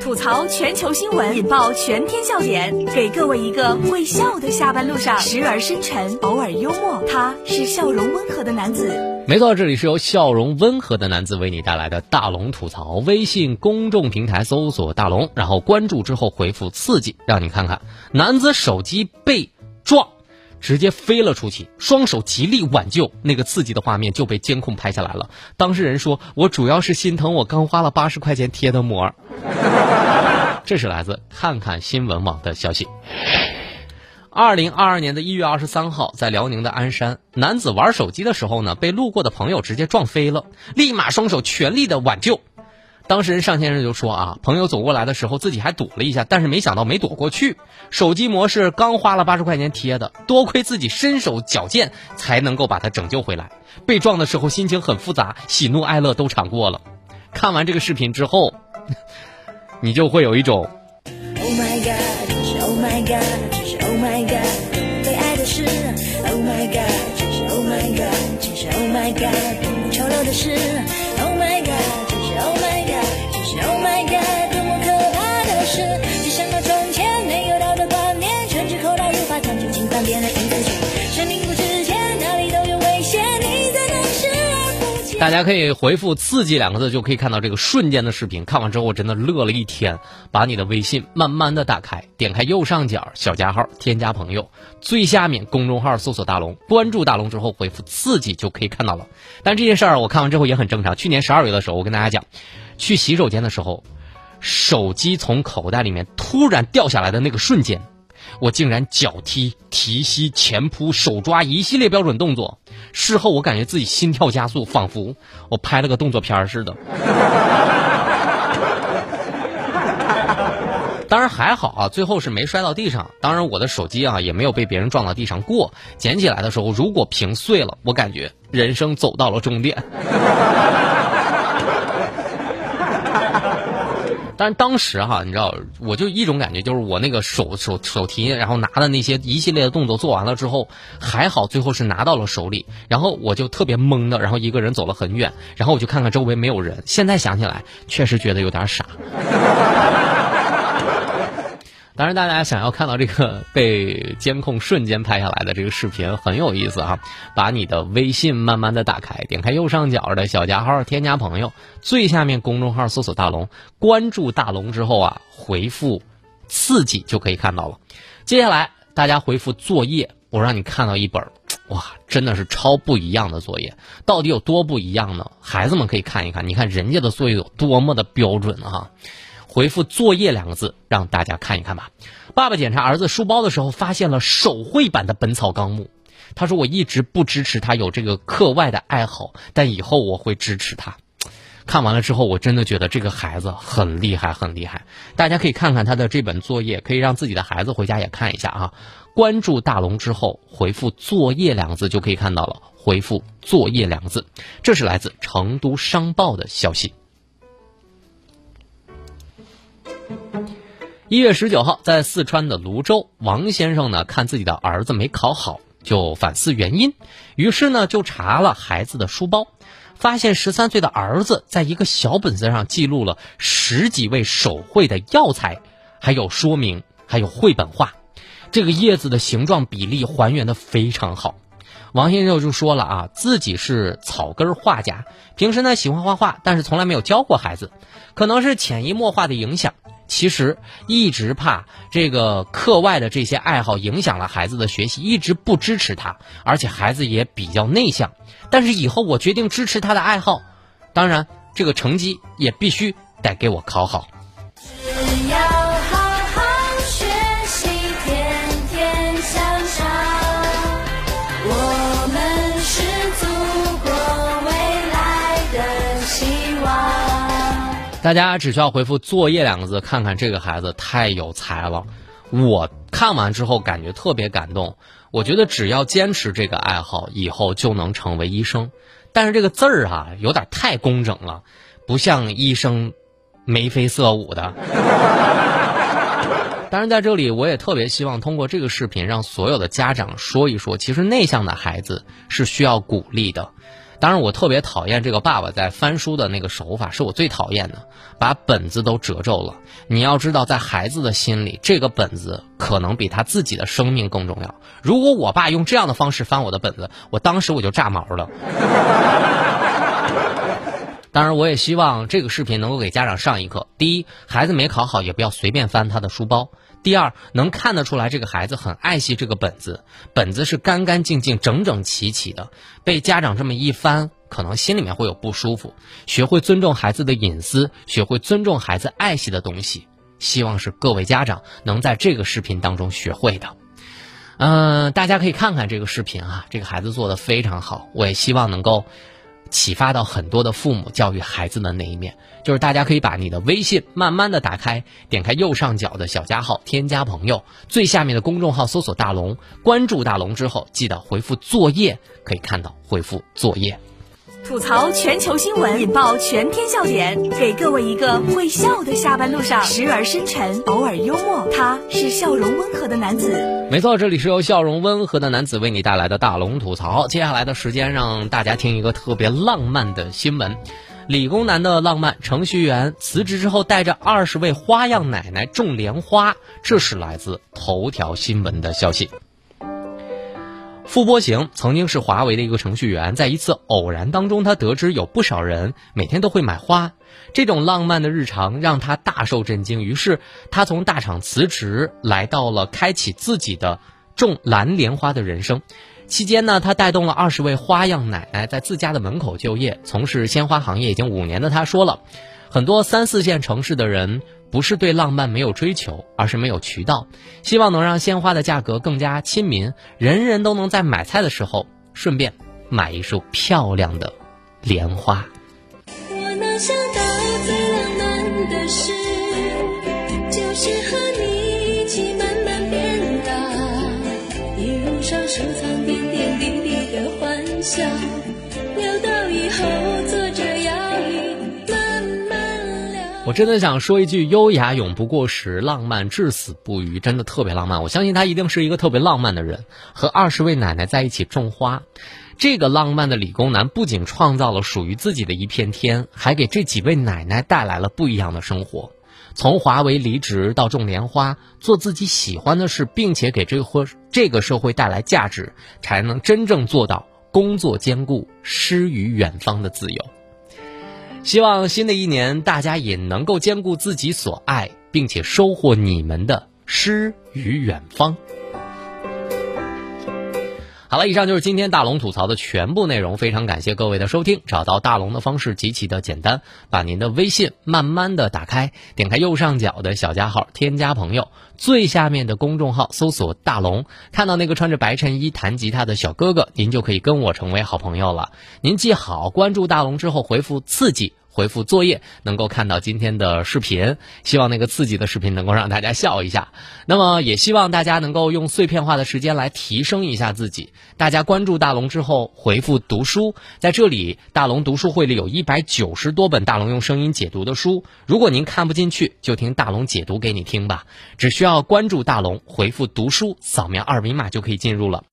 吐槽全球新闻，引爆全天笑点，给各位一个会笑的下班路上，时而深沉，偶尔幽默。他是笑容温和的男子。没错，这里是由笑容温和的男子为你带来的大龙吐槽。微信公众平台搜索“大龙”，然后关注之后回复“刺激”，让你看看男子手机被。直接飞了出去，双手极力挽救，那个刺激的画面就被监控拍下来了。当事人说：“我主要是心疼我刚花了八十块钱贴的膜。” 这是来自看看新闻网的消息。二零二二年的一月二十三号，在辽宁的鞍山，男子玩手机的时候呢，被路过的朋友直接撞飞了，立马双手全力的挽救。当事人尚先生就说啊，朋友走过来的时候，自己还躲了一下，但是没想到没躲过去。手机模式刚花了八十块钱贴的，多亏自己身手矫健，才能够把它拯救回来。被撞的时候心情很复杂，喜怒哀乐都尝过了。看完这个视频之后，你就会有一种。Oh my god，这是 Oh my god，这是 Oh my god，被爱的是 Oh my god，这是 Oh my god，这是 Oh my god，不丑陋的是。大家可以回复“刺激”两个字，就可以看到这个瞬间的视频。看完之后，我真的乐了一天。把你的微信慢慢的打开，点开右上角小加号，添加朋友，最下面公众号搜索“大龙”，关注大龙之后回复“刺激”就可以看到了。但这件事儿我看完之后也很正常。去年十二月的时候，我跟大家讲，去洗手间的时候，手机从口袋里面突然掉下来的那个瞬间。我竟然脚踢、提膝、前扑、手抓一系列标准动作，事后我感觉自己心跳加速，仿佛我拍了个动作片似的。当然还好啊，最后是没摔到地上。当然我的手机啊也没有被别人撞到地上过。捡起来的时候，如果屏碎了，我感觉人生走到了终点。但是当时哈，你知道，我就一种感觉，就是我那个手手手提，然后拿的那些一系列的动作做完了之后，还好最后是拿到了手里，然后我就特别懵的，然后一个人走了很远，然后我就看看周围没有人。现在想起来，确实觉得有点傻。当然，大家想要看到这个被监控瞬间拍下来的这个视频很有意思哈。把你的微信慢慢的打开，点开右上角的小加号，添加朋友，最下面公众号搜索大龙，关注大龙之后啊，回复刺激就可以看到了。接下来大家回复作业，我让你看到一本，哇，真的是超不一样的作业，到底有多不一样呢？孩子们可以看一看，你看人家的作业有多么的标准哈。回复“作业”两个字，让大家看一看吧。爸爸检查儿子书包的时候，发现了手绘版的《本草纲目》。他说：“我一直不支持他有这个课外的爱好，但以后我会支持他。”看完了之后，我真的觉得这个孩子很厉害，很厉害。大家可以看看他的这本作业，可以让自己的孩子回家也看一下啊。关注大龙之后，回复“作业”两个字就可以看到了。回复“作业”两个字，这是来自成都商报的消息。一月十九号，在四川的泸州，王先生呢看自己的儿子没考好，就反思原因，于是呢就查了孩子的书包，发现十三岁的儿子在一个小本子上记录了十几位手绘的药材，还有说明，还有绘本画，这个叶子的形状比例还原的非常好。王先生就说了啊，自己是草根画家，平时呢喜欢画画，但是从来没有教过孩子，可能是潜移默化的影响。其实一直怕这个课外的这些爱好影响了孩子的学习，一直不支持他，而且孩子也比较内向。但是以后我决定支持他的爱好，当然这个成绩也必须得给我考好。大家只需要回复“作业”两个字，看看这个孩子太有才了。我看完之后感觉特别感动。我觉得只要坚持这个爱好，以后就能成为医生。但是这个字儿啊，有点太工整了，不像医生眉飞色舞的。当然，在这里我也特别希望通过这个视频，让所有的家长说一说，其实内向的孩子是需要鼓励的。当然，我特别讨厌这个爸爸在翻书的那个手法，是我最讨厌的，把本子都褶皱了。你要知道，在孩子的心里，这个本子可能比他自己的生命更重要。如果我爸用这样的方式翻我的本子，我当时我就炸毛了。当然，我也希望这个视频能够给家长上一课：第一，孩子没考好也不要随便翻他的书包；第二，能看得出来这个孩子很爱惜这个本子，本子是干干净净、整整齐齐的。被家长这么一翻，可能心里面会有不舒服。学会尊重孩子的隐私，学会尊重孩子爱惜的东西，希望是各位家长能在这个视频当中学会的。嗯，大家可以看看这个视频啊，这个孩子做的非常好，我也希望能够。启发到很多的父母教育孩子的那一面，就是大家可以把你的微信慢慢的打开，点开右上角的小加号，添加朋友，最下面的公众号搜索大龙，关注大龙之后，记得回复作业，可以看到回复作业。吐槽全球新闻，引爆全天笑点，给各位一个会笑的下班路上，时而深沉，偶尔幽默，他是笑容温和的男子。没错，这里是由笑容温和的男子为你带来的大龙吐槽。接下来的时间，让大家听一个特别浪漫的新闻：理工男的浪漫，程序员辞职之后带着二十位花样奶奶种莲花。这是来自头条新闻的消息。傅波行曾经是华为的一个程序员，在一次偶然当中，他得知有不少人每天都会买花，这种浪漫的日常让他大受震惊。于是他从大厂辞职，来到了开启自己的种蓝莲花的人生。期间呢，他带动了二十位花样奶奶在自家的门口就业。从事鲜花行业已经五年的他说了，很多三四线城市的人。不是对浪漫没有追求，而是没有渠道。希望能让鲜花的价格更加亲民，人人都能在买菜的时候顺便买一束漂亮的莲花。我能想到最浪漫的事，就是和你一起慢慢变大，一路上收藏真的想说一句：优雅永不过时，浪漫至死不渝，真的特别浪漫。我相信他一定是一个特别浪漫的人。和二十位奶奶在一起种花，这个浪漫的理工男不仅创造了属于自己的一片天，还给这几位奶奶带来了不一样的生活。从华为离职到种莲花，做自己喜欢的事，并且给这个这个社会带来价值，才能真正做到工作兼顾诗与远方的自由。希望新的一年，大家也能够兼顾自己所爱，并且收获你们的诗与远方。好了，以上就是今天大龙吐槽的全部内容。非常感谢各位的收听。找到大龙的方式极其的简单，把您的微信慢慢的打开，点开右上角的小加号，添加朋友，最下面的公众号搜索大龙，看到那个穿着白衬衣弹吉他的小哥哥，您就可以跟我成为好朋友了。您记好，关注大龙之后回复刺激。回复作业能够看到今天的视频，希望那个刺激的视频能够让大家笑一下。那么也希望大家能够用碎片化的时间来提升一下自己。大家关注大龙之后回复读书，在这里大龙读书会里有一百九十多本大龙用声音解读的书。如果您看不进去，就听大龙解读给你听吧。只需要关注大龙，回复读书，扫描二维码就可以进入了。